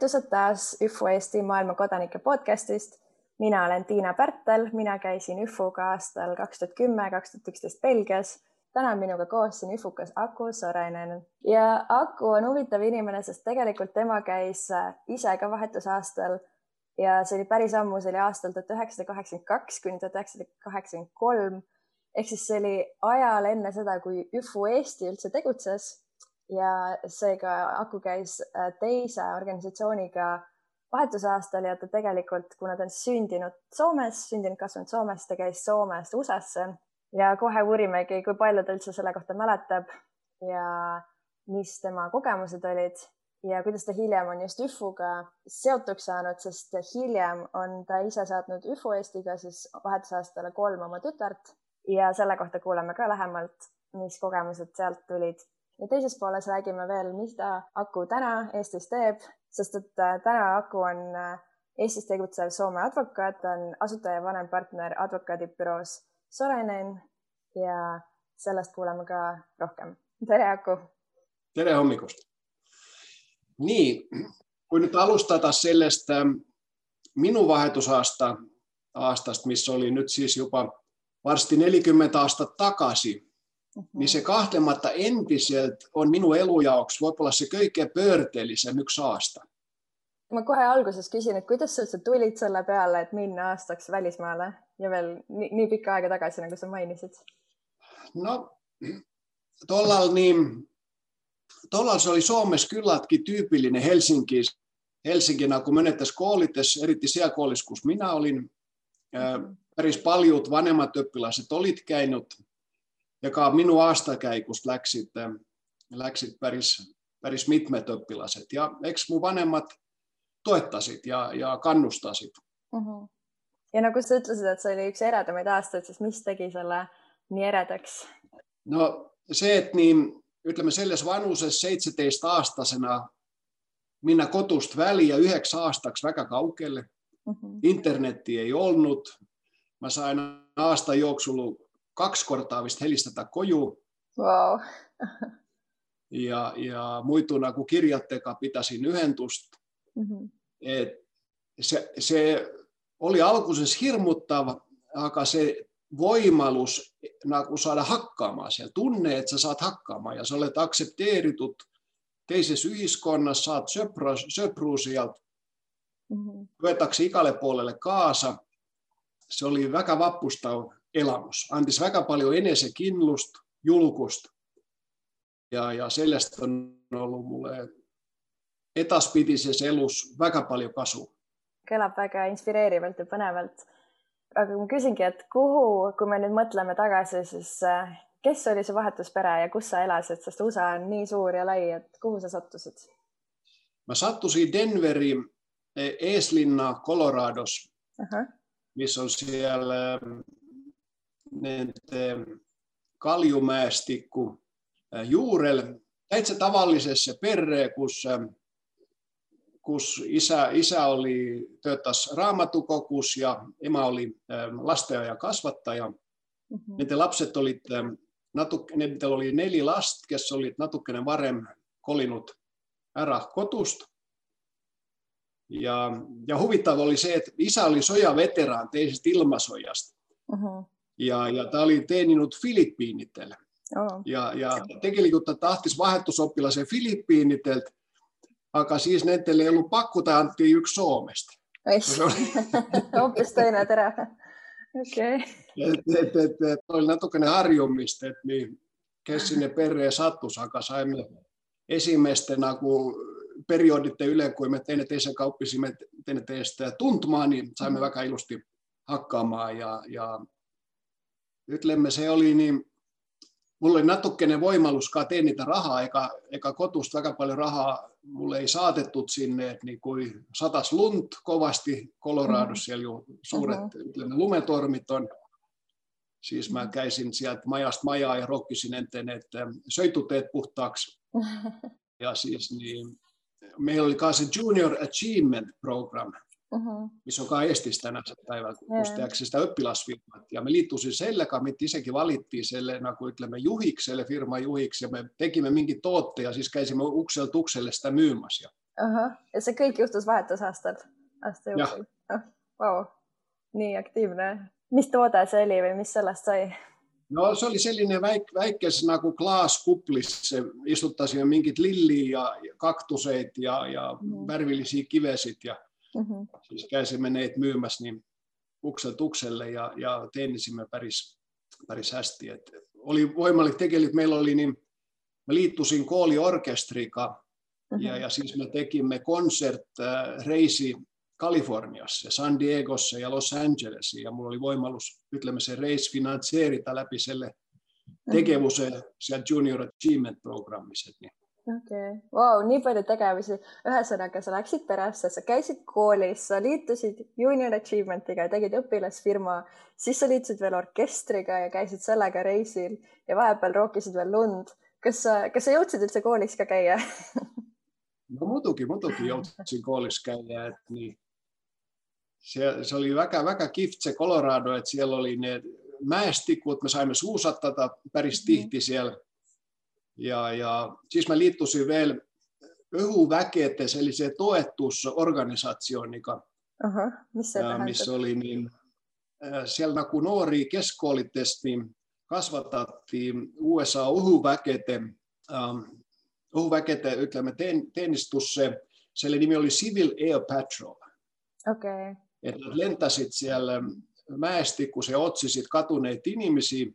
tervitused taas ÜFO Eesti maailma kodanike podcastist. mina olen Tiina Pärtel, mina käisin ÜFO-ga aastal kaks tuhat kümme, kaks tuhat üksteist Belgias. täna on minuga koos siin ÜFO-kas Aku Sorainen ja Aku on huvitav inimene, sest tegelikult tema käis ise ka vahetusaastal ja see oli päris ammu, see oli aastal tuhat üheksasada kaheksakümmend kaks kuni tuhat üheksasada kaheksakümmend kolm. ehk siis see oli ajal enne seda, kui ÜFO Eesti üldse tegutses ja seega Aku käis äh, teise organisatsiooniga vahetusaastal ja ta tegelikult, kuna ta on sündinud Soomes, sündinud, kasvanud Soomes, ta käis Soomest USA-sse ja kohe uurimegi, kui palju ta üldse selle kohta mäletab ja mis tema kogemused olid ja kuidas ta hiljem on just ÜFU-ga seotuks saanud, sest hiljem on ta ise saatnud ÜFO Eestiga siis vahetusaastale kolm oma tütart ja selle kohta kuuleme ka lähemalt, mis kogemused sealt tulid ja teises pooles räägime veel, mida Aku täna Eestis teeb, sest et äh, täna Aku on äh, Eestis tegutsev Soome advokaat, on asutaja ja vanem partner advokaadibüroos Sorainen ja sellest kuuleme ka rohkem. tere, Aku! tere hommikust! Nii, kui nüüd alustada sellest ähm, minu vahetusaasta, aastast, mis oli nüüd siis juba varsti nelikümmend aastat tagasi niin se kahtlemata endiselt on minu elu jaoks võib-olla see kõige pöördelisem üks aasta. ma kohe alguses küsin, et kuidas sa üldse tulid selle peale, et minna aastaks välismaale ja veel nii, nii pikka aega tagasi, nagu sa mainisid? no tollal niin, tollal se oli Suomessa kylläkin tyypillinen Helsinki nagu mõnedes koolides, eriti siellä koolissa, kus minä olin, päris paljut vanhemmat õpilased olid käinud ja ka minu aastakäigust läksid, läksid päris, päris mitmed õpilased ja eks mu vanemad toetasid ja, ja kannustasid mm. -hmm. ja nagu sa ütlesid, et see oli üks eredamaid aastaid, siis mis tegi selle nii eredaks? no see, et nii ütleme selles vanuses seitseteist aastasena minna kodust välja üheks aastaks väga kaugele mm. -hmm. internetti ei olnud. ma sain aasta jooksul kaks korda vist helistada koju wow. ja, ja muidu nagu kirjadega pidasin ühendust mm. -hmm. et see, see oli alguses hirmutav, aga see võimalus nagu saada hakkama, see tunne, et sa saad hakkama ja sa oled aktsepteeritud teises ühiskonnas, saad sõpra, sõpru sealt mm, -hmm. võetakse igale poolele kaasa. see oli väga vapustav elamus, andis väga palju enesekindlust, julgust. ja, ja sellest on olnud mulle edaspidises elus väga palju kasu. kõlab väga inspireerivalt ja põnevalt. Aga ma küsingi, et kuhu, kui me nüüd mõtleme tagasi, siis äh, kes oli su vahetuspere ja kus sa elasid, sest USA on nii suur ja lai, et kuhu sa sattusid? ma sattusin Denveri e-, eeslinna Colorados uh, -huh. mis on seal nende kaljumäestikku juurel täitsa tavallisessa perre, kus, isä, isä oli, töötas raamatukogus ja ema oli lasteaia kasvattaja. Mm-hmm. Nende lapset olid natuke, nendel oli neli last, kes olid natukene varem kolinut ära kodust. Ja, ja huvitav oli see, et isa oli sojaveteraan teisest ilmasojast. Mm-hmm ja, ja ta oli teeninud Filippiinidel. Oh. Ja, ja tegelikult ta tahtis vahetusoppilase Filippiinidelt, aga siis nendel ei ollut pakkuda, antiin yksi Suomesta. hoopis teine, tere. okei okay.. et, et, et, et oli natukene harjumista, että niin, kes sinne perheen sattus, aga saimme esimeste nagu periodite üle, kui me teineteisen kauppisimme teineteistä tuntumaan, niin saimme mm. väga ilusti hakkaamaan ja, ja ütleme, se oli niin, mulla oli natukene voimallus teenitä rahaa, eikä, eikä kotusta väga paljon rahaa mulle ei saatettu sinne, että niin kuin satas lunt kovasti Coloradossa, siellä jo suuret uh-huh. lumetormit on. Siis mä käisin sieltä majasta majaa ja rokkisin enteen, että söituteet puhtaaksi. Ja siis niin, meillä oli kanssa Junior Achievement Program, uh-huh. missä on kai Estis tänä päivänä, sitä oppilasfirmat. Ja me liittuisin selle mitt isekin valittiin selle, nagu ütleme, juhikselle, firma juhiks, ja me tekimme mingi toote ja siis käisime ukselt ukselle sitä myymässä. ahah, ja see kõik juhtus aasta jooksul oh,? Wow. nii aktiivne. mis toode see oli või mis sellest sai? No se oli sellainen väik, väikkäs nagu klaaskuplissa, istuttaisiin minkit lilliä ja kaktuseit ja, ja mm. värvillisiä kivesit ja mm-hmm. siis käisimme neitä myymässä niin uksel tukselle ja, ja teenisimme päris, päris hästi. Et oli voimallit tekelijät, meillä oli niin, mä liittuisin kooliorkestrika mm-hmm. ja, ja siis me tekimme konsertreisi Kaliforniassa, San Diegossa ja Los Angelesiin, ja mulla oli voimallus, ütleme se reis finansseerita läpi selle mhm. tegevuse seal Junior Achievement programmis. Niin. Okei okay., vau, nii palju tegevusi. ühesõnaga, sa läksid peresse, sa käisid koolis, sa liitusid Junior Achievementiga tegid õpilasfirma, siis sa liitusid veel orkestriga ja käisid sellega reisil ja vahepeal rookisid veel lund. kas sa, kas sa jõudsid üldse koolis ka käia no muidugi, muidugi jõudsin koolis käia, et nii se, se oli väga, väga kihvt se Colorado, että siellä oli ne mäestikut, me saimme suusattata päris mhm. tihti siellä. Ja, ja siis mä liittuisin vielä öhuväketes, eli se toetusorganisaatioon, Aha, missä, missä oli niin, siellä kun nuori keskoolites, niin kasvatettiin USA ohuväkete, ähm, ohuväkete, ytlemme, tennistusse, se nimi oli Civil Air Patrol. Okay. että lentäsit siellä mäesti, kun se otsisit katuneita ihmisiä,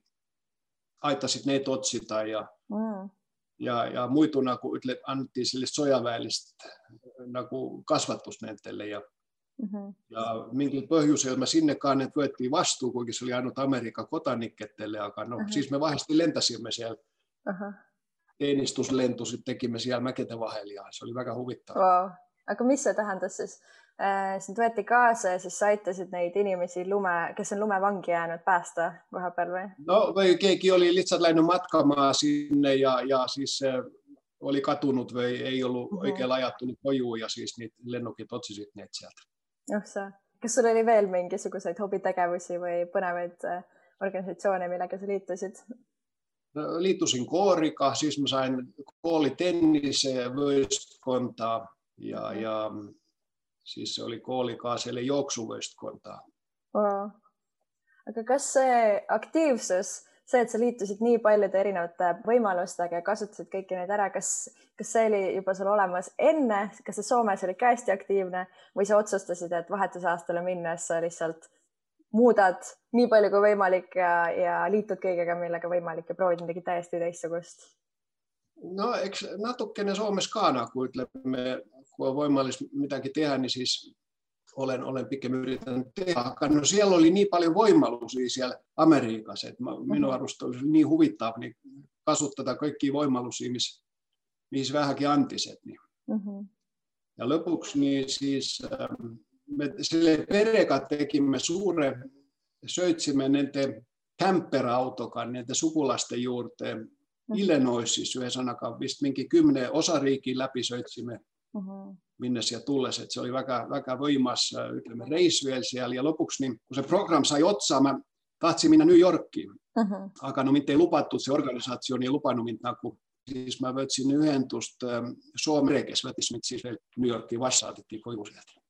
aittasit neitä otsita ja, mm. ja, ja muituna, kun annettiin sille sojaväellistä nagu kasvatusnentelle ja Mm-hmm. Ja minkä pohjuusella me sinne kannet voettiin vastuu, kuinka se oli ainut Amerikan kotanikkettelle, aga no, mm-hmm. siis me vahvasti lentäsimme siellä. Uh-huh. Teenistuslentu sitten tekimme siellä vahel ja se oli väga huvittavaa. Wow. Aga mis see tähendas siis? Äh, sind võeti kaasa ja siis sa aitasid neid inimesi lume, kes on lumevangi jäänud, päästa koha peal või? no või keegi oli lihtsalt läinud matkama sinne ja, ja siis äh, oli katunut või ei ollut mm -hmm. oikein ajattunut koju ja siis niitä lennukit otsisid neid sealt. oh sa, kas sul oli veel mingisuguseid hobitegevusi või põnevaid äh, organisatsioone, millega sa liitusid? No, liitusin kooriga, siis ma sain koolitennise võistkonda ja, ja siis se oli koolikaaselle jooksuvõistkonda wow.. aga kas see aktiivsus, see, et sa liitusid nii paljude erinevate võimalustega ja kasutasid kõiki neid ära, kas, kas see oli juba sul olemas enne, kas sa Soomes olid ka hästi aktiivne? Või sa otsustasid, et vahetusaastale minnes sa lihtsalt muudad nii palju kui võimalik ja, ja liitud kõigega, millega võimalik ja proovid midagi täiesti teistsugust? no eks natukene Soomes ka nagu ütleme kun on voimallista mitäkin tehdä, niin siis olen, olen pikemmin yrittänyt tehdä. No siellä oli niin paljon voimalluisia siellä Amerikassa, että minun arvosta oli niin huvittava niin kasuttaa kaikkia voimalluisia, missä, missä vähänkin antiset. Niin. Mm-hmm. Ja lopuksi niin siis ähm, me sille pereka tekimme suuren, söitsimme näiden camperautokan, näiden sukulasten juurteen mm-hmm. Illinoisissa yhdessä ainakaan, minkin kymmenen osariikin läpi söitsimme mm-hmm. minnes ja tulles, että se oli väga, väga ütleme, reis veel seal ja lõpuks niin, kun se program sai otsaa, mä tahtsin minna New Yorkiin, mm-hmm. aga no mitte ei lubatud, se organisaatio ei lupannut mind nagu siis mä võtsin ühendust Soomere, kes võttis mind siis veel New Yorki vastaadettiin koju sieltä.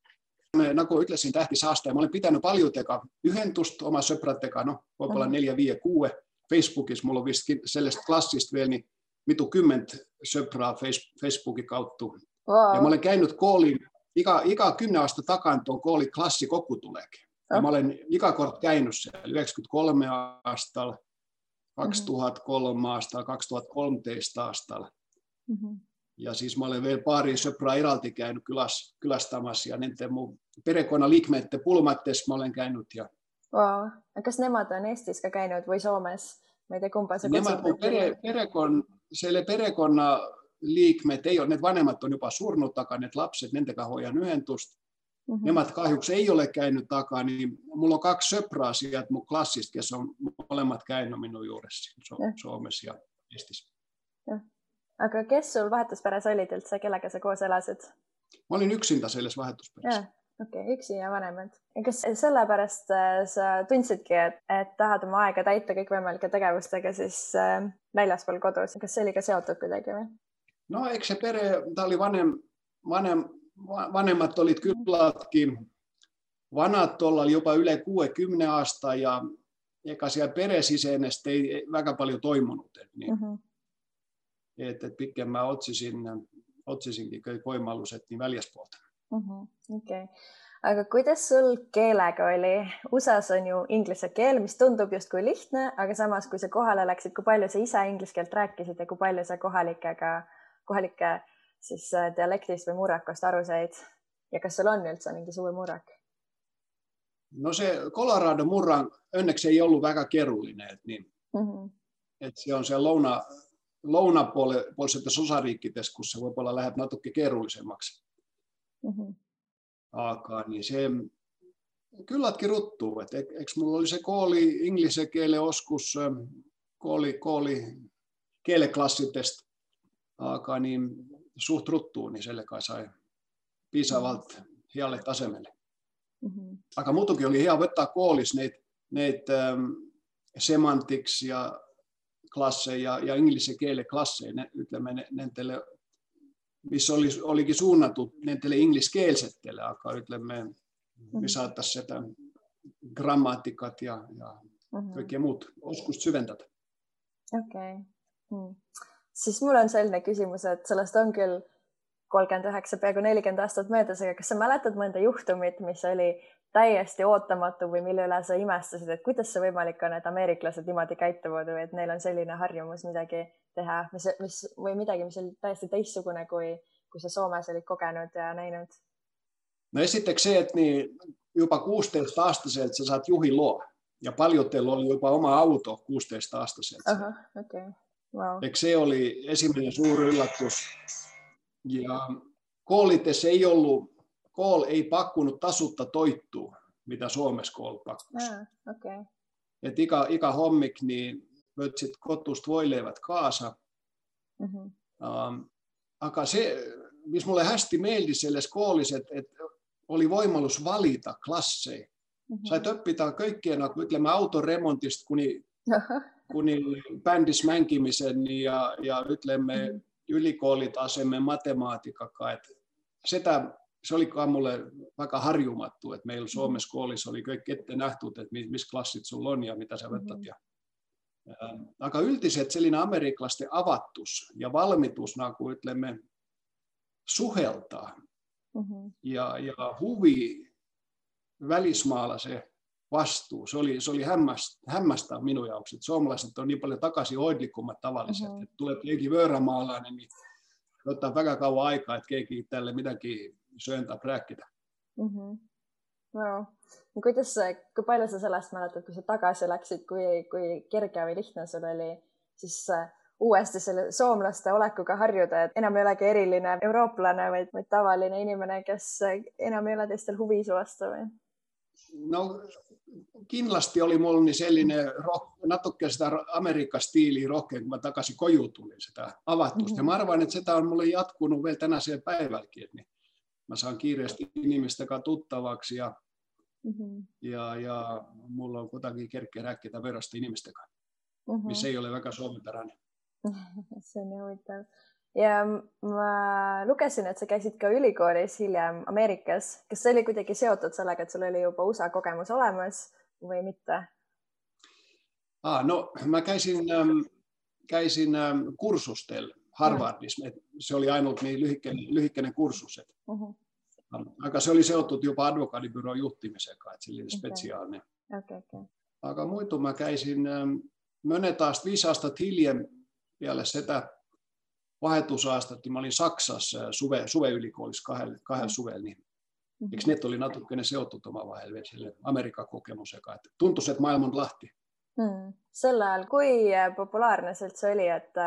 Nagu ütlesin, tähtis aasta ja ma olen pidanud paljudega ühendust oma sõpradega, noh, võib-olla mm-hmm. nelja, viie, kuue. Facebookis mul on vist sellest klassist veel niin mitukümmend sõpraa Facebooki kaudu Wow. Ja mä olen käynyt koolin, iga, iga kymmen aasta takan tuon koolin klassi kokkutuleekin. Ja mä olen iga kort käynyt siellä 93 aastalla, 2003 aastalla, 2013 aastalla. Mm-hmm. Ja siis mä olen vielä pari söpraa iralti käynyt kyläs, kylästamassa ja niiden mun perekonna liikmeette pulmattes mä olen käynyt. Ja... Wow. Kas nemad on Eestis ka käinud või Soomes? Ma ei tea, kumpa se Nemad on pere, perekon, selle perekonna liikmed ei ole, need vanemad on juba surnud, aga need lapsed, nendega hoian ühendust. Mm -hmm. Nemad kahjuks ei ole käynyt taga, niin mulla on kaksi sõpraa sieltä mun klassista, kes on molemmat käynyt minun juuressa so ja. Suomessa ja Eestis. aga kes sul vahetusperes olid üldse, kellega sa koos elasid? ma olin üksinda selles vahetusperes. okei okay,, üksi ja vanemad. kas sellepärast äh, sa tundsidki, et, et tahad oma aega täita kõikvõimalike tegevustega siis äh, väljaspool kodus, kas see oli ka seotud kuidagi või? No eks see pere, ta oli vanem, vanem, vanemad olid küllaltki vanad tollal juba üle kuuekümne aasta ja ega seal peres iseenesest ei väga palju toimunud, et nii mm. -hmm. et, et pikem ma otsisin, otsisingi kõik võimalused nii väljaspoolt mm -hmm.. okei okay., aga kuidas sul keelega oli? USA-s on ju inglise keel, mis tundub justkui lihtne, aga samas, kui sa kohale läksid, kui palju sa ise inglise keelt rääkisid ja kui palju sa kohalikega, kohalike siis äh, dialektist või murrakust aru said ja kas sul on üldse mingi suur murrak? no see Colorado murrang õnneks ei ollut väga keeruline, et niin, mm-hmm. et se on se louna, kun se voi olla läheb natuke keerullisemmaksi. Mm-hmm. Aga niin se kylläkin ruttuu, että eikö mulla oli se kooli inglisen kielen oskus, kooli, kooli kieleklassitest, aga niin suht ruttuu, niin selle kai sai piisavalt mm-hmm. hialle tasemelle. Mm-hmm. Aga muutenkin oli hea võtta koolis neid, neid ähm, semantics ja klasse ja, ja inglise keele klasse, ütleme nendele, mis oli, olikin suunnattu nendele ingliskeelsetele, aga ütleme, mm-hmm. mis saatas seda grammatikat ja, ja mm-hmm. kõike muud oskust süvendada. okei okay. mm., siis mul on selline küsimus, et sellest on küll kolmkümmend üheksa, peaaegu nelikümmend aastat möödas, aga kas sa mäletad mõnda juhtumit, mis oli täiesti ootamatu või mille üle sa imestasid, et kuidas see võimalik on, et ameeriklased niimoodi käituvad või et neil on selline harjumus midagi teha, mis, mis või midagi, mis oli täiesti teistsugune, kui, kui sa Soomes olid kogenud ja näinud? no esiteks see, et nii juba kuusteist aastaselt sa saad juhiloa ja paljudel oli juba oma auto kuusteist aastaselt. Okay. Wow. eks see oli esimene suur üllatus ja koolides ei ollut, kool ei pakkunut tasutta toittua, mitä Suomessa koulu pakkus. Ah, okay. Et ikä, ikä hommik, niin võtsid kotust voileivät kaasa. Mm-hmm. Um, aga se, mis mulle hästi meeldis selles koolis, että et oli võimalus valita klasseja. Mm-hmm. Sait õppida kõikea nagu ütleme autoremontist kuni, kuni bändis mängimisen ja, ja ütleme mm-hmm ylikoolitaseme matemaatikakaan. Että sitä, se oli mulle väga harjumattu, että meillä Suomessa koolissa oli kaikki ette nähty, että missä klassit sulla on ja mitä sä vettät. Mm-hmm. Ja, aga üldiselt selline ameriklaste avatus ja valmitus nagu ütleme suhelda mm-hmm. ja, ja huvi välismaalase vastuu. Se oli, se oli hämmäst, hämmästävä minun jaoks, että suomalaiset on niin paljon takaisinhoidlikummat tavalliset, mm-hmm. että tulee keegi võõramaalainen, niin ottaa väga kauan aikaa, että keegi tälle midagi söönda rääkida mm-hmm. no. no kuidas, kui palju sa sellest mäletad, kui sa tagasi läksid, kui, kui kerge või lihtne sul oli siis äh, uuesti selle soomlaste olekuga harjuda, et enam ei olegi eriline eurooplane, vaid, vaid tavaline inimene, kes enam ei ole teistel huvi su vastu või? No kindlasti oli mulla niin sellainen natukke sitä Amerikan stiiliä rohkein, kun mä takaisin koju tulin sitä avattusta. Mm-hmm. Ja mä arvan, että sitä on mulle jatkunut vielä tänä sen päivälläkin, niin mä saan kiireesti inimistä tuttavaksi ja, mm-hmm. ja, ja mulla on kuitenkin kerkkeä verrasta inimistä mm-hmm. missä ei ole väga suomenperäinen. see on huvitav ja ma lugesin, et sa käisid ka ülikoolis hiljem Ameerikas. kas see oli kuidagi seotud sellega, et sul oli juba USA kogemus olemas või mitte? Ah, no mä käisin, ähm, käisin ähm, kursustel Harvardis. Mm. Se oli ainut niin lyhikkäinen, lyhikkäinen kursus. Et. Mm-hmm. Aga se oli seotud jopa advokaadibyroon juhtimiseen, että se oli okay. spesiaalinen. Okay, okay. Aga muidu mä käisin ähm, taas viisi aastat hiljem vielä sitä vahetusaastat, niin mä olin Saksassa suve, suveylikoolissa kahdella, kahdella mm. suvella, niin mm-hmm. eikö ne oli natukene seotud omavahel sille Amerikan kogemusega, että tuntus, että maailma on lahti mm.. sel ajal, kui populaarne see üldse oli, et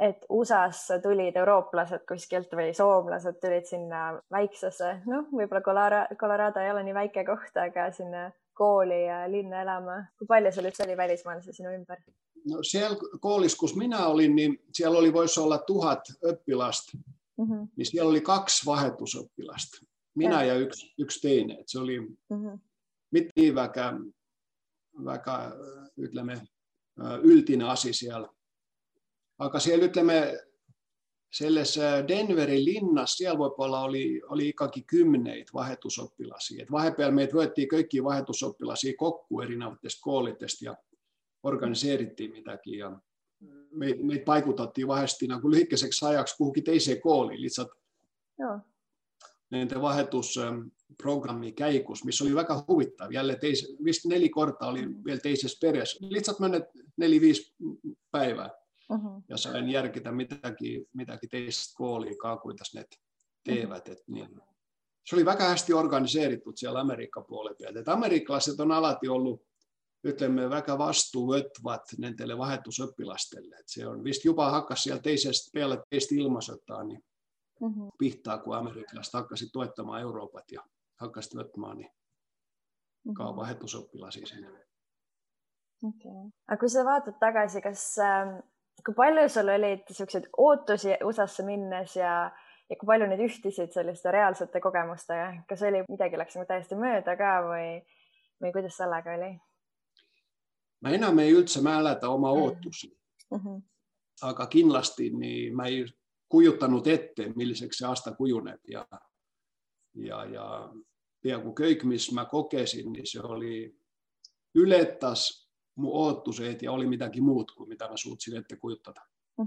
et USA-sse tulid eurooplased kuskilt või soomlased tulid sinna väiksesse, noh, võib-olla Colorado, Colorado ei ole nii väike koht, aga sinna kooli ja linna elama. kui palju sul üldse oli välismaalasi sinu ümber? No siellä koolissa, kun minä olin, niin siellä oli voisi olla tuhat oppilasta. Mm-hmm. Niin siellä oli kaksi vahetusoppilasta. minä ja, ja yksi, yksi teine. Et se oli mm-hmm. mitti väga, väga ütleme, üldine asi siellä. Aga siellä ütleme, selles Denverin linnassa, siellä voi olla oli, oli ikkagi kymneitä vahetusoppilasi. Et vahepeal meitä võettiin kaikki vahetusoppilasi kokku erinäistä koolitesta ja organiseerittiin mitäkin. Ja meitä meit paikutettiin vahesti niin lyhikkäiseksi ajaksi kuhukin teiseen kooliin. Lihtsalt Joo. Vahetusprogrammi käikus, missä oli väga huvittav. Jälleen teis, vist neli korta oli vielä teisessä perässä. Lihtsalt mennyt neli-viisi päivää. Uh-huh. Ja sain järkitä mitäkin, mitäkin teistä koolia, kuinka ne teevät. Uh-huh. Et niin. Se oli väga hästi organiseerittu siellä Amerikan puolella. Et amerikkalaiset on alati ollut ütleme, väga vastuvõtvad nendele vahetusõpilastele. Et see on vist juba hakkas seal teisest peale teist ilmasõtta niin mm-hmm. pihtaa, kun amerikkalaiset hakkasid toettamaan Euroopat ja hakkasid võtmaan niin mm-hmm. ka vahetusõpilasi sinne. Okay. aga kui sa vaatad tagasi, kas äh, kui palju sul olid niisuguseid ootusi USA-sse minnes ja, ja kui palju need ühtisid selliste reaalsete kogemustega, kas oli midagi läks nagu täiesti mööda ka või, või kuidas sellega oli? Ma enam ei üldse mäleta oma mm. ootusi mm. -hmm. aga kindlasti nii ma ei kujutanud ette, milliseks see aasta kujuneb ja, ja, ja peaaegu kõik, mis ma kogesin, niin se oli, ületas mu ootused ja oli midagi muud kui mida ma suutsin ette kujutada mm.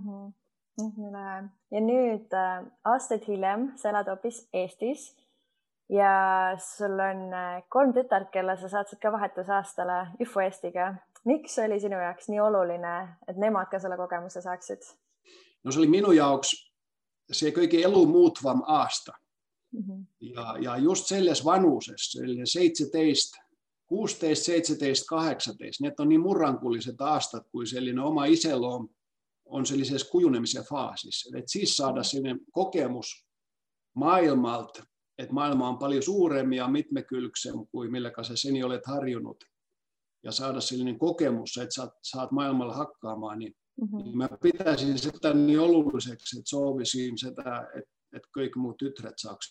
-hmm. ja nüüd äh, aastaid hiljem sa elad hoopis Eestis ja sul on äh, kolm tütart, kelle sa saatsid ka vahetusaastale Jufu Eestiga miks oli sinu jaoks nii oluline, et nemad ka selle kogemuse saaksid? no se oli minun jaoks se kõige elu muutvam aasta. Mm-hmm. Ja, ja just selles vanuusessa, eli 17, 16, 17, 18, ne on niin murrankulliset aastat kuin sellainen oma iselom on sellaisessa kujunemisen faasissa. Et siis saada mm-hmm. sellainen kokemus maailmalta, että maailma on paljon suuremmin ja mitmekylksem kuin millä kanssa sen olet harjunut ja saada sellainen kokemus, että saat, saat maailmalla hakkaamaan, niin, mm-hmm. niin mä pitäisin sitä niin olulliseksi, että sovisin sitä, että, että kaikki muut tytret saaks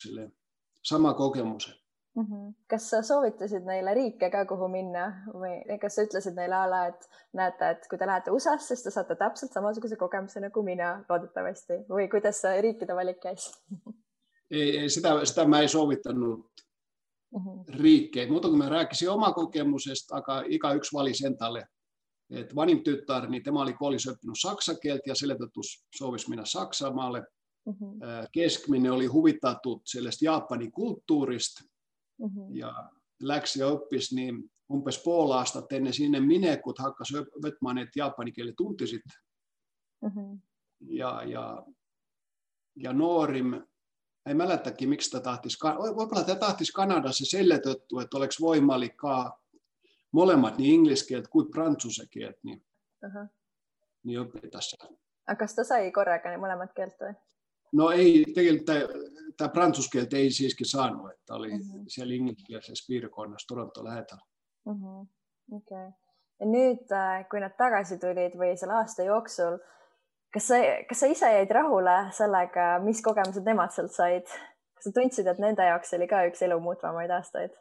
sama kokemus. Mm-hmm. kas sa soovitasid neile riike ka, kuhu minna või kas sa ütlesid neile a la, et näete, et kui te lähete USA-sse, siis te saate täpselt samasuguse kogemuse nagu mina loodetavasti või kuidas see riikide valik käis ei, ei sitä, sitä mä ei soovittanut riikkeet. Muuta kuin mä rääkisin oma kokemusesta, aika ikä yksi vali sen talle. Et vanin tyttär, niin tämä oli koulissa oppinut saksakieltä ja seletettus sovis minä Saksamaalle. Mm-hmm. Keskminen oli huvittattu sellaista Japanin kulttuurista mm-hmm. ja läksi ja oppis niin umpes puolaasta ennen sinne minekut hakkas vetmaan, että japanin kieli tuntisit. Mm-hmm. Ja, ja, ja nuorim ei mäletäkin, miksi tämä tahtisi, voi olla, että tahtisi Kanadassa selletetty, että oleks voimallikaa molemmat niin ingliskeelt kuin prantsuse niin, uh-huh. niin opettaisi. Kas ta sai korraga ne molemmat keelt või? No ei, tegelikult tämä prantsuskeelt ei siiski saanut, että oli uh-huh. siellä ingliskeelses piirkonnas Toronto lähedal uh-huh.. okei okay. ja nüüd, äh, kui nad tagasi tulid või selle aasta jooksul kas sa, kas sa ise jäid rahule sellega, mis kogemused nemad sealt said? kas sa tundsid, et nende jaoks oli ka üks elu muutvamaid aastaid?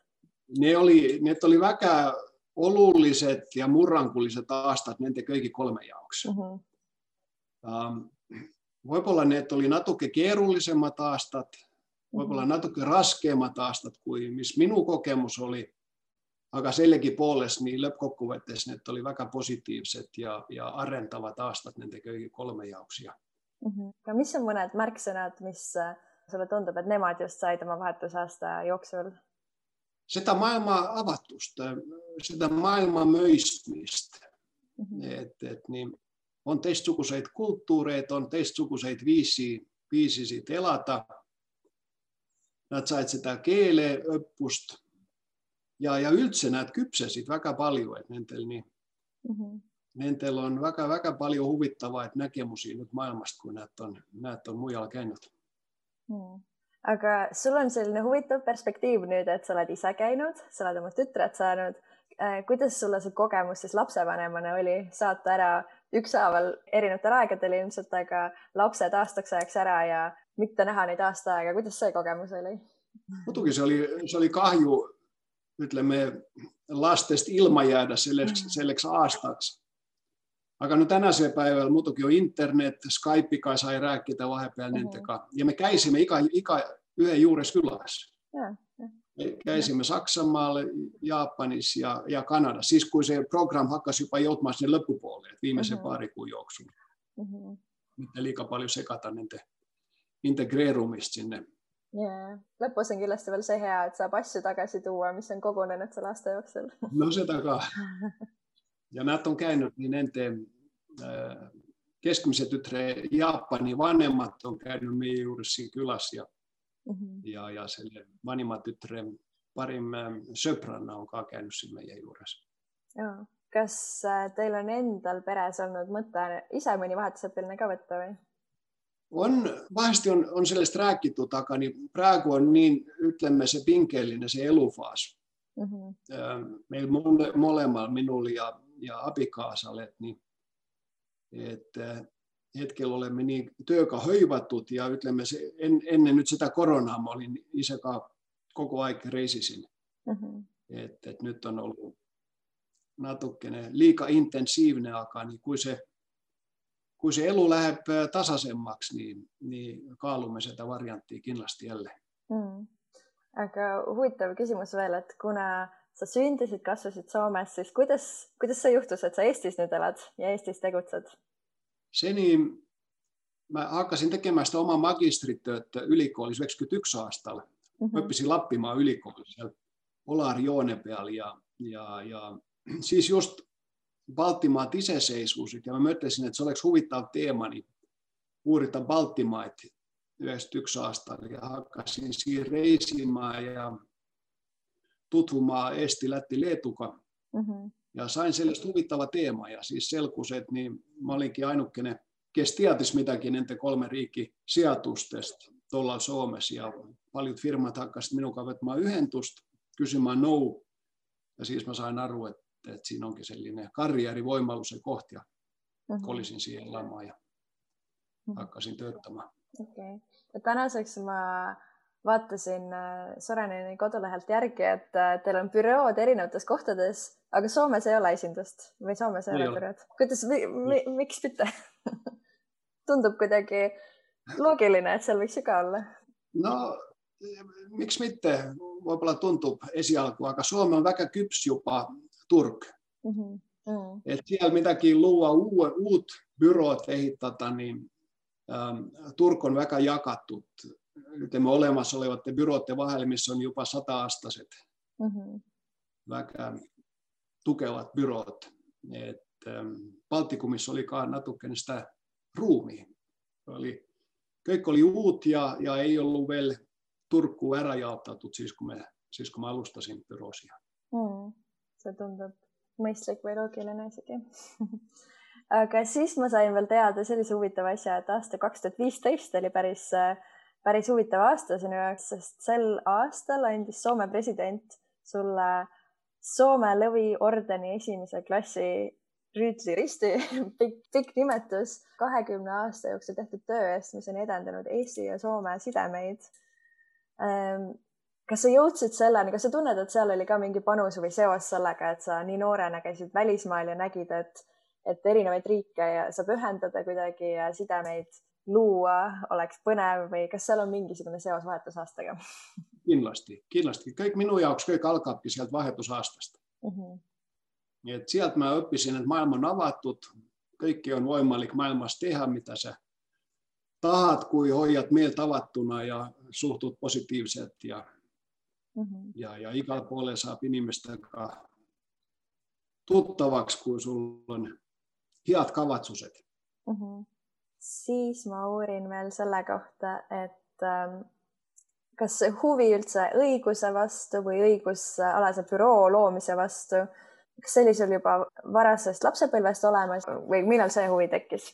Ne oli, need oli väga oluliset ja murrangulliset aastat nende kõigi kolme jaoks. Mm -hmm. um, võib-olla need oli natuke keerulisemmat aastat, võib-olla mhm. natuke raskeammat aastat kuin mis minu kokemus oli aga sellegipoolest niin lõppkokkuvõttes need oli väga positiivsed ja, ja arendavad aastad nende kõigi kolme jaoks ja mm. -hmm. aga mis on mõned märksõnad, mis äh, sulle tundub, et nemad just said oma vahetusaasta jooksul? seda maailma avatust, seda maailma mõistmist mm, -hmm. et, et nii on teistsuguseid kultuureid, on teistsuguseid viisi, viisisid elada. Nad said seda keeleõppust ja, ja üldse nad küpsesid väga palju, et nendel nii mm, -hmm. nendel on väga-väga palju huvitavaid nägemusi nüüd maailmast, kui nad on, nad on mujal käinud mm.. aga sul on selline huvitav perspektiiv nüüd, et sa oled ise käinud, sa oled oma tütred saanud. Äh, kuidas sulle see kogemus siis lapsevanemana oli saata ära ükshaaval erinevatel aegadel ilmselt, aga lapsed aastaks ajaks ära ja mitte näha neid aasta aega, kuidas see kogemus oli? Mutukin se oli, se oli kahju, me lastesta ilmajäädä selleksi, selleksi aastaksi. Aga no tänäiseen päivällä muutokin on internet, Skype kai sai rääkkitä vahepeal mm-hmm. Ja me käisimme ikä, ikä yhden juures kylässä. Me käisimme Saksamaalla, Japanissa ja, ja Kanadassa. Siis kun se program hakkasi jopa joutumaan sinne loppupuolelle, viimeisen mm-hmm. pari kuun juoksun. Mm-hmm. Mitte liikaa paljon sekata niiden integreerumista sinne. Yeah. lõpus on kindlasti veel see hea, et saab asju tagasi tuua, mis on kogunenud selle aasta jooksul. no seda ka. ja nad on käynyt, niin nende äh, keskmise tütre Jaapani vanemad on käynyt meie juures siin külas ja mm, -hmm. ja, ja selle vanima tütre parim äh, sõbranna on ka käynyt siin meie juures. kas äh, teil on endal peres olnud mõte ise mõni vahetusõpilane ka võtta või? On, vahesti on, on sellest räägitud, aga niin praegu on niin, ütleme se pinkeellinen se elufaas. Mm-hmm. Meillä mole, molemmilla, minulla ja, ja abikaasalle, niin, että hetkellä olemme niin työka höivattut ja ytlemme se, en, ennen nyt sitä koronaa mä olin isäkaan koko aika reisisin. Mm-hmm. Et, et nyt on ollut natukkene liika intensiivinen aikaa, niin kuin se kun se elu läheb tasaisemmaksi, niin, niin kaalumme seda varianttia kindlasti jälle mm.. aga huvitav küsimus veel, et kuna sa sündisid, kasvasid Soomes, siis kuidas, kuidas see juhtus, et sa Eestis nüüd elad ja Eestis tegutsed? seni mä hakkasin tekemään sitä omaa magistrityötä ylikoolissa 91 aastalla. Mm-hmm. Õppisin Lappimaan ylikoolissa siellä Polar Joonepeal ja, ja, ja siis just Baltimaat iseseisvuus. Ja mä mötlesin, että se oleks huvittava teema, niin uurita Baltimaat 91 aastalla ja hakkasin siinä reisimään ja tutvumaan Eesti, Lätti, Leetuka. Mm-hmm. Ja sain sellaista huvittava teema ja siis selkuset, niin mä olinkin ainukene, kes tietis mitäkin ente kolme riikki sijoitustesta tuolla Suomessa ja paljon firmat hakkasivat minun kavettamaan yhentusta, kysymään no, ja siis mä sain aru, että että, että siinä onkin sellainen karjäärivoimallus kohti ja mm-hmm. kolisin siihen lamaan ja mm-hmm. hakkasin töötama. okei okay., et tänaseks ma vaatasin äh, Soreneni kodulehelt järgi, et äh, teil on bürood erinevates kohtades, aga Soomes ei ole esindust või Soomes ei, ei ole bürood. kuidas, miks mitte tundub kuidagi loogiline, et seal võiks ju ka olla. no miks mitte, võib-olla tundub esialgu, aga Soome on väga küps juba Turk. Mm-hmm. Mm. Et siellä mitäkin luua uut byroot ehittää, niin ähm, Turk on väga jakattu. Nyt me olemassa olevat byroiden vahel, missä on jopa sata-astaset, mm-hmm. väga tukevat byroot. Et, ähm, Baltikumissa oli natuken sitä ruumia. Oli, kaikki oli uut ja, ja ei ollut vielä Turkku äräjaotettu, siis kun, me, siis kun mä alustasin byrosia. Mm. See tundub mõistlik või loogiline isegi. Aga siis ma sain veel teada sellise huvitava asja, et aasta kaks tuhat viisteist oli päris, päris huvitav aasta sinu jaoks, sest sel aastal andis Soome president sulle Soome lõviordeni esimese klassi rüütliristi pikk, pikk nimetus kahekümne aasta jooksul tehtud töö eest, mis on edendanud Eesti ja Soome sidemeid. Ehm, kas sa jõudsid selleni, kas sa tunned, et seal oli ka mingi panus või seos sellega, et sa nii noorena käisid välismaal ja nägid, et, et erinevaid riike ja saab ühendada kuidagi ja sidemeid luua, oleks põnev või kas seal on mingisugune seos vahetusaastaga? kindlasti, kindlasti kõik minu jaoks kõik algabki sealt vahetusaastast mm. -hmm. nii et sealt ma õppisin, et maailm on avatud, kõike on võimalik maailmas teha, mida sa tahad, kui hoiad meelt avatuna ja suhtud positiivselt ja Mm-hmm. Ja, ja igal puolella saab inimestega tuttavaks, kui sul on head kavatsused mm-hmm.. siis ma uurin veel selle kohta, et ähm, kas huvi üldse õiguse vastu või õigusalase büroo loomise vastu, kas sellisel juba varasest lapsepõlvest olemas või millal see huvi tekkis?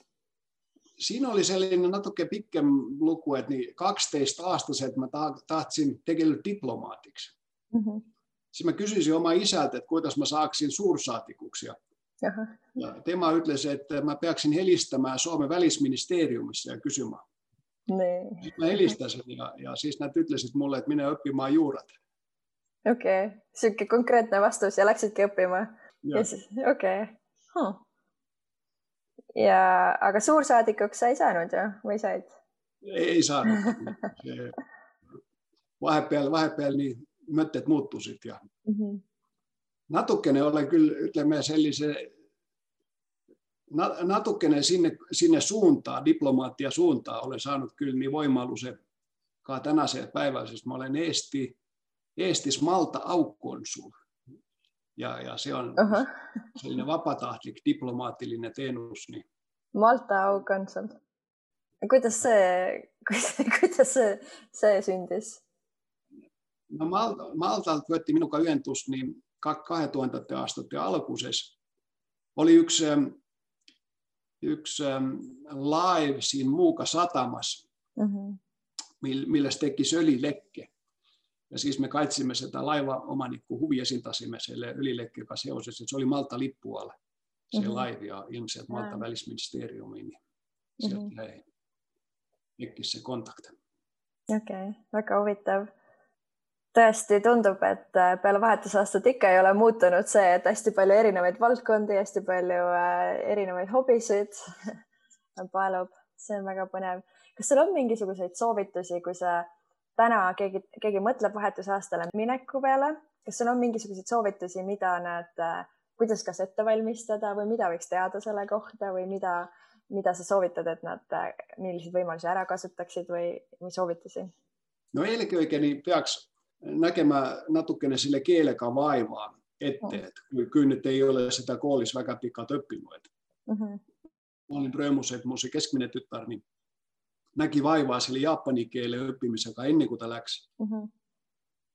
Siinä oli sellainen natuke pikem luku, että niin 12 aastaiset mä tahtsin tekellä diplomaatiksi. Mm-hmm. Sitten mä kysyisin oma isältä, että kuinka mä saaksin suursaatikuksia. Jaha. Ja tema ütles, että mä peaksin helistämään Suomen välisministeriumissa ja kysymään. Niin. Mä helistäsin ja, ja siis nad ütlesid mulle, et mine õppima juurat. okei okay., sihuke konkreetne vastus ja läksidki õppima? okei okay. huh.. Ja, aga suursaadikuks sa ei saanud ju või said? ei, saanud vahepeal, vahepeal nii mõtted muutusid ja mm -hmm. natukene olen küll, ütleme sellise natukene sinne, sinne suuntaan, diplomaatia suuntaan olen saanut kyllä niin voimalluse ka tänaseen päivään, sest ma olen Eesti, Eestis Malta aukonsul. Ja, ja se on uh -huh. sellainen vapatahtlik diplomaattinen teenus. Niin... Malta aukonsul. Kuidas see, kuidas see, see sündis? No Malta, Maltalta võtti minuga ühendust niin 2000 aastate alkuses. Oli yksi yksi ähm, live siinä Muuka satamassa, mm-hmm. millä teki ölilekke. Ja siis me kaitsimme sitä laiva omanikku huviesintasimme selle ölilekke, joka seurasi, se oli Malta lippualla se mm-hmm. laivi ja ilmeisesti Malta mm-hmm. välisministeriumiin. Niin sieltä mm-hmm. jäi se kontakti. Okei, okay. väga huvitav tõesti tundub, et äh, peale vahetusaastat ikka ei ole muutunud see, et hästi palju erinevaid valdkondi, hästi palju äh, erinevaid hobisid paelub, see on väga põnev. kas sul on mingisuguseid soovitusi, kui sa täna keegi, keegi mõtleb vahetusaastale mineku peale, kas sul on mingisuguseid soovitusi, mida nad, äh, kuidas kas ette valmistada või mida võiks teada selle kohta või mida, mida sa soovitad, et nad, milliseid võimalusi ära kasutaksid või, või soovitusi? no eelkõige peaks näkemään natukene sille kielekä vaivaa ette, että kyllä nyt ei ole sitä koolis väga pikalt õppinud. Mm-hmm. Mä olin rõõmus, et mu see keskmine tütar niin näki vaivaa selle jaapani keele õppimisega enne kuin ta läks. Mm-hmm.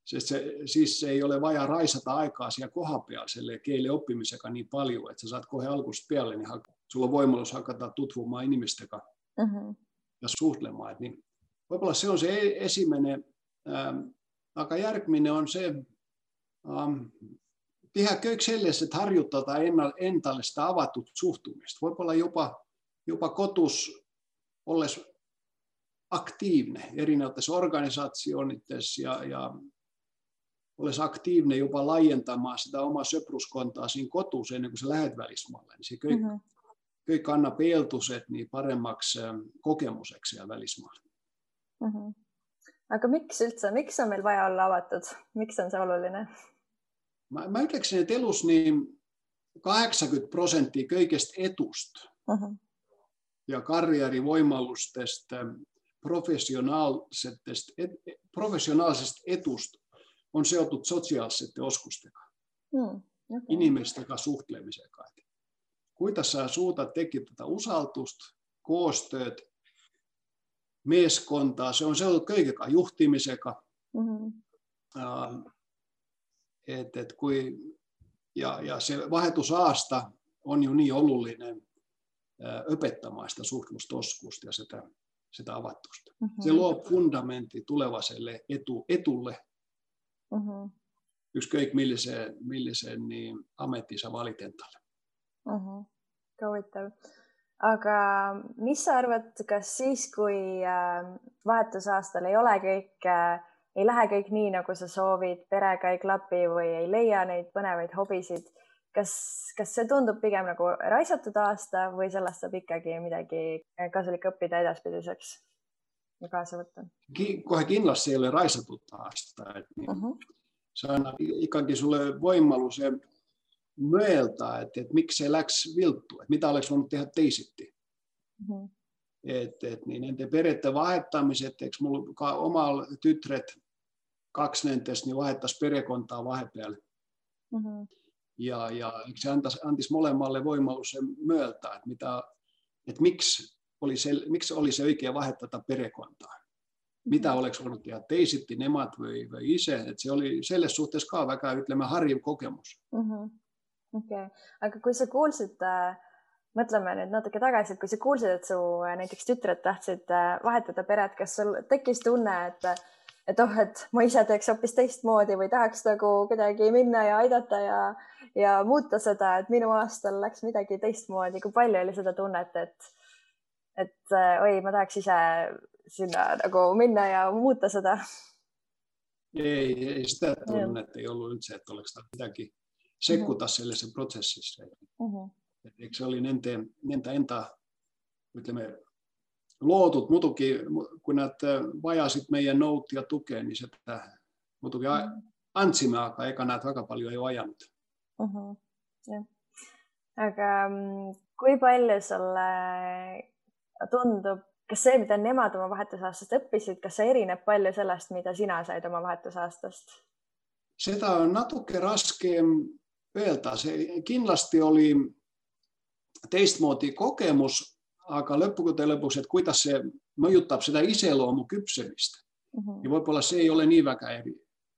Sest se, siis se ei ole vaja raisata aikaa siellä koha peal selle keele oppimisega niin paljon, että sä saat kohe algust peale, niin sulla on voimallus hakata tutvumaan inimistega mm-hmm. ja suhtlemaan. Et niin, võib-olla se on se e-, esimene ähm, aga järgmine on see ähm, teha kõik selles, et harjutada ennal, endale seda avatud suhtumist, võib-olla juba, juba kodus olles aktiivne erinevates organisatsioonites ja, ja olisi aktiivinen jopa laajentamaan sitä omaa söpruskontaa siinä kotuus ennen kuin sä lähet välismaalle. Mhm. Niin se kyllä mm-hmm. Köi kanna peltuset niin paremmaksi ähm, kokemukseksi ja välismaalla. Mm-hmm. Aga miksi üldse, miksi on meil vaja olla avatud? Miksi on se oluline? Mä, mä ütleksin, että elus niin 80 prosenttia kaikesta etusta uh-huh. Mhm. ja karjärivoimallustesta ähm, karjäärivõimalustest, professionaalsetest, professionaalsest edust on seotud sotsiaalsete oskustega mm, okay. inimestega suhtlemisega. kuidas sa suudad tekitada usaldust, koostööd meeskontaa, se on seotud kõigega, juhtimisega mm. -hmm. et, et kui ja, ja see vahetusaasta on ju nii oluline õpetamaan sitä suhtlustoskust ja sitä, sitä avatust. Mm -hmm. Se luo fundamentti tulevaselle etu, etulle. Mm -hmm. Ykskõik milliseen, milliseen niin ammetin sa valit endale. Mm -hmm. huvitav aga mis sa arvad, kas siis, kui ähm, vahetusaastal ei ole kõik, äh, ei lähe kõik nii, nagu sa soovid, perega ei klapi või ei leia neid põnevaid hobisid, kas, kas see tundub pigem nagu raisatud aasta või sellest saab ikkagi midagi kasulikku õppida edaspidiseks ja kaasa võtta? kohe kindlasti ei ole raisatud aasta, et uh mhm. -huh. see annab ikkagi sulle võimaluse mõelda, et, et miks see läks viltu, et mida oleks võinud teha teisiti mm. -hmm. et, et nii nende perede vahetamised, eks mul ka omal tütred, kaks nendest nii vahetas perekonda vahepeal mm. -hmm. Ja, ja eks see andas, andis mõlemale võimaluse mõelda, et mida, et miks oli see, miks oli see õige vahetada perekonda mida mhm. oleks võinud teha teisiti nemad või, või ise, et see oli selles suhtes ka väga, ütleme, hariv kogemus mm. -hmm okei okay., aga kui sa kuulsid äh,, mõtleme nüüd natuke tagasi, et kui sa kuulsid, et su äh, näiteks tütred tahtsid äh, vahetada peret, kas sul tekkis tunne, et et oh, et ma ise teeks hoopis teistmoodi või tahaks nagu kuidagi minna ja aidata ja, ja muuta seda, et minu aastal läks midagi teistmoodi, kui palju oli seda tunnet, et, et äh, oi, ma tahaks ise sinna nagu minna ja muuta seda? ei, ei sitä tunnet ei ollut üldse, että oleks midagi sekkuda mm-hmm. sellesse protsessisse. Mm-hmm. Et eikö se oli nende, nende enda, ütleme, loodud muidugi, kun nad vajasid meie nõud ja tuge, niin sitä muidugi mm-hmm. andsime, aga ega nad väga palju ei vajanud mm. -hmm. jah. aga mm, kui palju sulle tundub, kas see, mida nemad oma vahetusaastast õppisid, kas see erineb palju sellest, mida sina said oma vahetusaastast? seda on natuke raske öelda, see kindlasti oli teistmoodi kogemus, aga lõppude lõpuks, et kuidas see mõjutab seda iseloomu küpsemist mm. -hmm. ja võib-olla see ei ole nii väga eri,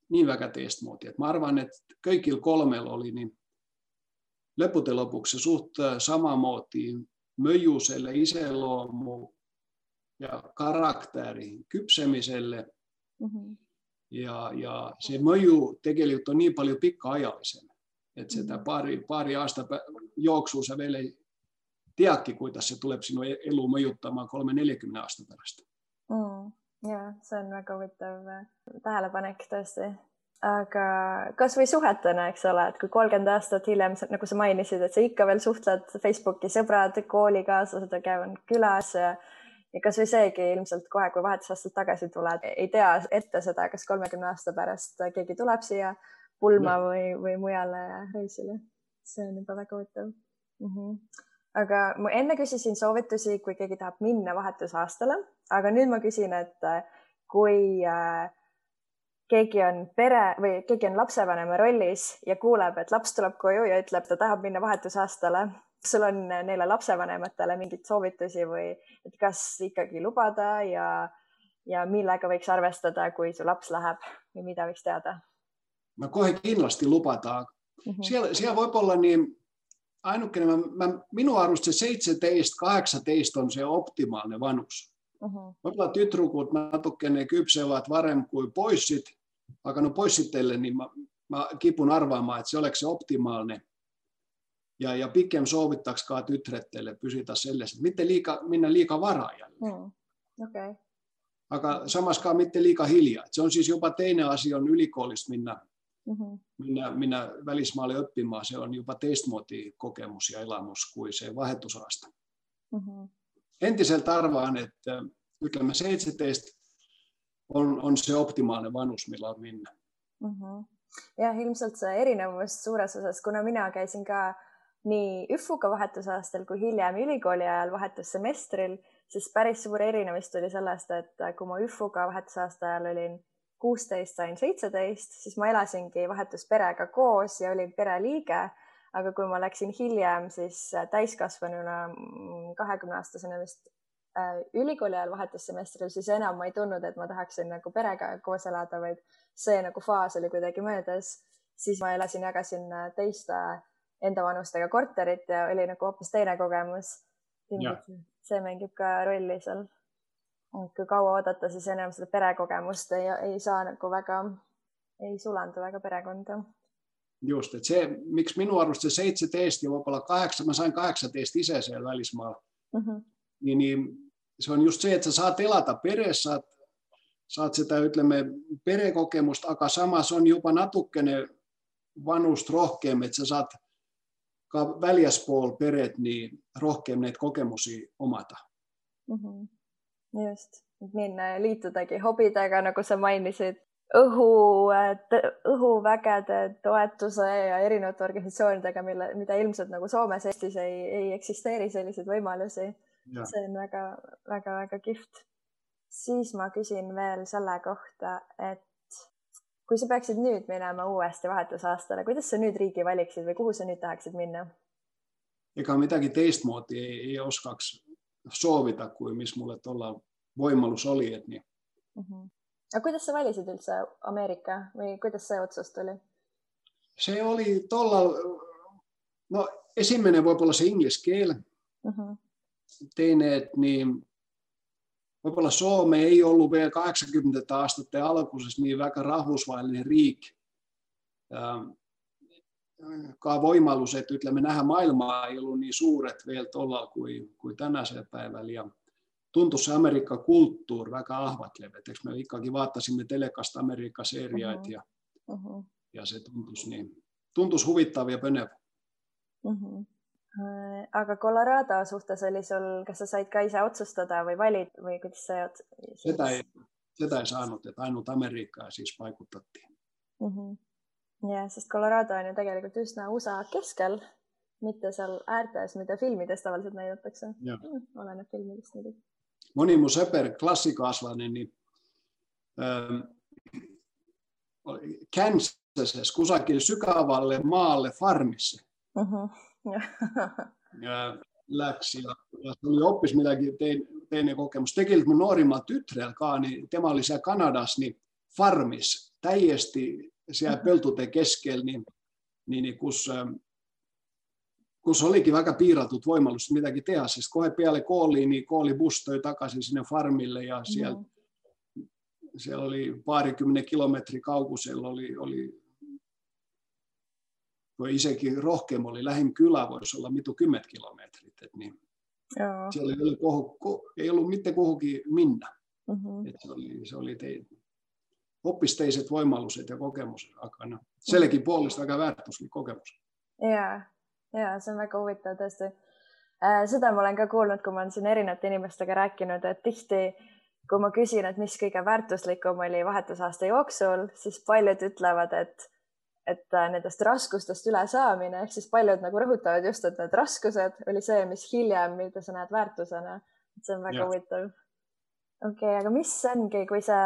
nii väga teistmoodi, et ma arvan, et kõigil kolmel oli nii lõppude lõpuks see suht samamoodi mõju selle iseloomu ja karakteri küpsemiselle mm. -hmm. ja, ja see mõju tegelikult on nii palju pikaajalisem, et seda mhm. paari, paari aasta jooksul sa veel ei teadki, kuidas see tuleb sinu e-, elu mõjutama kolme-neljakümne aasta pärast mm,. Ja see on väga huvitav äh, tähelepanek tõesti aga kasvõi suhetena, eks ole, et kui kolmkümmend aastat hiljem, nagu sa mainisid, et sa ikka veel suhtled Facebooki sõbrad, koolikaaslased käivad külas ja, ja kasvõi seegi ilmselt kohe, kui vahetusaastad tagasi tuled, ei tea ette seda, kas kolmekümne aasta pärast keegi tuleb siia pulma no. või, või mujale reisile. see on juba väga huvitav mm. -hmm. Aga ma enne küsisin soovitusi, kui keegi tahab minna vahetusaastale, aga nüüd ma küsin, et kui äh, keegi on pere või keegi on lapsevanema rollis ja kuuleb, et laps tuleb koju ja ütleb, ta tahab minna vahetusaastale. kas sul on neile lapsevanematele mingeid soovitusi või et kas ikkagi lubada ja, ja millega võiks arvestada, kui su laps läheb või mida võiks teada? no kohe kindlasti lubada mm. -hmm. seal, seal võib olla nii ainukene, ma, minu arust see seitseteist, kaheksateist on see optimaalne vanus uh. -huh. võib-olla tüdrukud natukene küpsevad varem kui poissid, aga no poissidele niin ma, ma kipun arvaamaan, että se oleks se optimaalne. Ja, ja pikem soovitaks ka tütretele pysytä selles, että mitte liika, minna liika varaajalle. Mm. Okay. Aga samas ka mitte liika hiljaa. Se on siis jopa teinen asia on ylikoolista minna, mm-hmm. minna, minna välismaalle õppimaan. Se on jopa teistmuoti kokemus ja elamus kuin se vahetusaasta. Mm-hmm entiseltä arvaan, että ütleme 17 on, on see optimaalne vanus, millal minna mm. -hmm. jah, ilmselt see erinevus suures osas, kuna mina käisin ka nii ÜFUga vahetusaastal kui hiljem ülikooli ajal vahetussemestril, siis päris suur erinevus tuli sellest, et kui ma ÜFUga vahetusaasta ajal olin kuusteist, sain seitseteist, siis ma elasingi vahetusperega koos ja olin pereliige aga kui ma läksin hiljem siis äh, täiskasvanuna mm, kahekümne aastasena vist äh, ülikooli ajal vahetussemestril, siis enam ma ei tundnud, et ma tahaksin nagu perega koos elada, vaid see nagu faas oli kuidagi möödas. siis ma elasin, jagasin äh, teiste enda vanustega korterit ja oli nagu hoopis teine kogemus. see mängib ka rolli seal. Kui kaua oodata, siis enam seda perekogemust ei, ei saa nagu väga, ei sulandu väga perekonda just, et see, miks minu arust see seitseteist ja võib-olla kaheksa, ma sain kaheksateist ise seal välismaal mm. -hmm. nii, nii see on just see, et sa saad elada peres, saad, saad seda, ütleme, perekogemust, aga samas on juba natukene vanust rohkem, et sa saad ka väljaspool peret nii rohkem neid kogemusi omada mm. Just, minna ja liitudagi hobidega, nagu sa mainisid, õhu, õhuvägede toetuse ja erinevate organisatsioonidega, mille, mida ilmselt nagu Soomes, Eestis ei, ei eksisteeri selliseid võimalusi. see on väga-väga-väga kihvt. siis ma küsin veel selle kohta, et kui sa peaksid nüüd minema uuesti vahetusaastale, kuidas sa nüüd riigi valiksid või kuhu sa nüüd tahaksid minna? ega midagi teistmoodi ei, ei oskaks soovida, kui mis mulle tollal võimalus oli, et nii mm. -hmm aga kuidas sa valisid üldse Ameerika või kuidas see otsus tuli? see oli tollal, no esimene võib-olla see inglise keel uh. Mhm. -huh. teine, et nii võib-olla Soome ei ollut veel kaheksakümnendate aastate alguses nii väga rahvusvaheline riik. Ka võimalus, et ütleme, näha maailmaa ei ollut nii suured veel tollal kui, kui tänasel päeval ja tuntui se Amerikka kulttuur väga ahvatlev, et eks me ikkagi vaatasime telekast Ameerika seeriaid uh -huh. ja uh, -huh. ja see tundus nii, tundus huvitav ja põnev uh. -huh aga Colorado suhtes oli sul, kas sa said ka ise otsustada või valida või kuidas see? seda ei, seda ei saanud, et ainult Ameerika siis paigutati mm. -hmm jah, sest Colorado on ju tegelikult üsna USA keskel, mitte seal äärtes, mida filmides tavaliselt näidatakse. Mm, oleneb filmidest muidugi. mõni mu sõber, klassikaaslane, nii ähm, Kansases kusagil sügavale maale farmisse uh. -huh. ja läks ja, ja see oli hoopis midagi teine, teine kogemus. tegelikult mu noorimal tütrel ka, nii tema oli seal Kanadas, nii farmis täiesti seal põldude keskel, nii, nii, nii kus, ähm, kus oligi väga piiratud võimalus midagi teha, sest kohe peale kooli, nii koolibuss tõi tagasi sinna farmile ja seal mm, -hmm. seal oli paarikümne kilomeetri kaugusel oli, oli või isegi rohkem oli, lähim küla võis olla mitukümmend kilomeetrit, et nii. seal ei olnud kohu, ei olnud mitte kuhugi minna mm. -hmm. et see oli, see oli teine hoopis teised võimalused ja kogemused, aga noh, sellegipoolest väga väärtuslik kogemus. ja, ja see on väga huvitav tõesti äh,. seda ma olen ka kuulnud, kui ma olen siin erinevate inimestega rääkinud, et tihti kui ma küsin, et mis kõige väärtuslikum oli vahetusaasta jooksul, siis paljud ütlevad, et, et äh, nendest raskustest ülesaamine ehk siis paljud nagu rõhutavad just, et need raskused oli see, mis hiljem, mida sa näed väärtusena. see on väga ja. huvitav. okei okay,, aga mis ongi, kui sa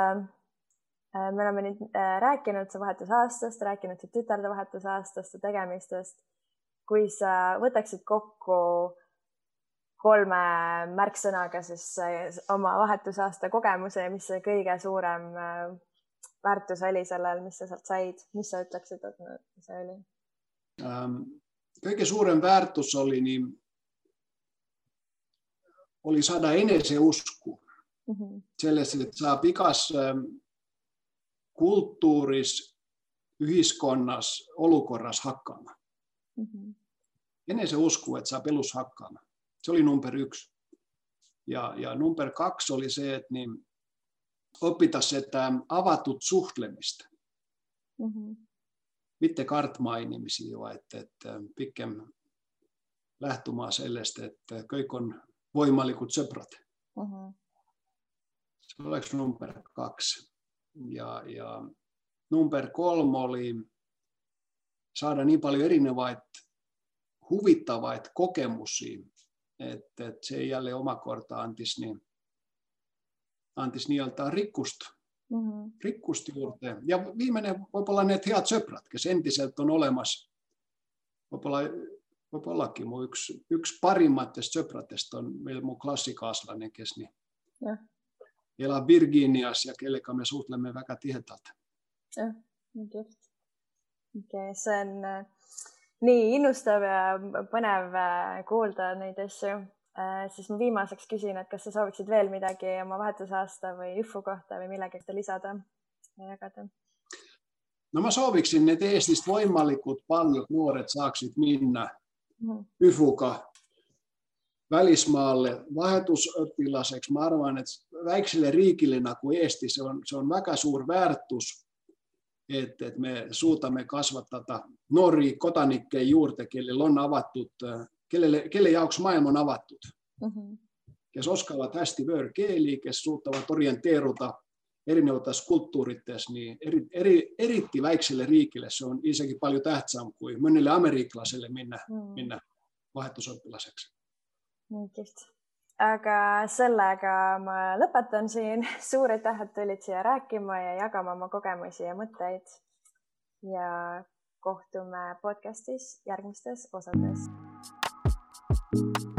me oleme nüüd äh, rääkinud su vahetusaastast, rääkinud su tütarde vahetusaastast, su tegemistest. kui sa võtaksid kokku kolme märksõnaga siis äh, oma vahetusaasta kogemuse ja mis see kõige suurem väärtus oli sellel, mis sa sealt said, mis sa ütleksid, et see oli ähm,? kõige suurem väärtus oli nii, oli saada eneseusku mm -hmm. selles, et saab igas ähm, kulttuuris, ühiskonnas, olukorras hakkama mm. -hmm. eneseusku, et saab elus hakkama, see oli number üks. ja, ja number kaks oli see, et nii õppida seda avatud suhtlemist mm. -hmm. mitte kartma inimesi, vaid et pikem lähtuma sellest, et kõik on võimalikud sõbrad mm. -hmm. see oleks number kaks ja, ja number kolm oli saada nii palju erinevaid huvitavaid kogemusi, et, et see jälle omakorda andis nii, andis nii-öelda rikkust mm, -hmm. rikkust juurde ja viimane võib-olla need head sõbrad, kes endiselt on olemas. võib-olla, võib-ollagi mu üks, üks parimatest sõpradest on veel mu klassikaaslane, kes nii ja elab Virginias ja kellega me suhtleme väga tihedalt. jah, nii kihvt. okei see on äh, nii innustav ja põnev äh, kuulda neid asju äh,. siis ma viimaseks küsin, et kas sa sooviksid veel midagi oma vahetusaasta või IFU kohta või millegagi lisada ja jagada? no ma sooviksin, et Eestist võimalikult paljud noored saaksid minna mm -hmm. IFU-ga välismaale vahetusõpilaseks, ma arvan, et väiksele riigile nagu Eesti, see on, see on väga suur väärtus. et, et me suudame kasvatada noori kodanikke juurde, kellel on avatud, kellele, kelle jaoks maailm on avatud mm. -hmm. kes oskavad hästi võõrkeeli, kes suudavad orienteeruda erinevates kultuurites, nii eri, eri, eriti väiksele riigile, see on isegi palju tähtsam kui mõnele ameeriklasele minna mm, minna vahetusõpilaseks nii kihvt. aga sellega ma lõpetan siin. suur aitäh, et tulid siia rääkima ja jagama oma kogemusi ja mõtteid. ja kohtume podcastis järgmistes osades. thank you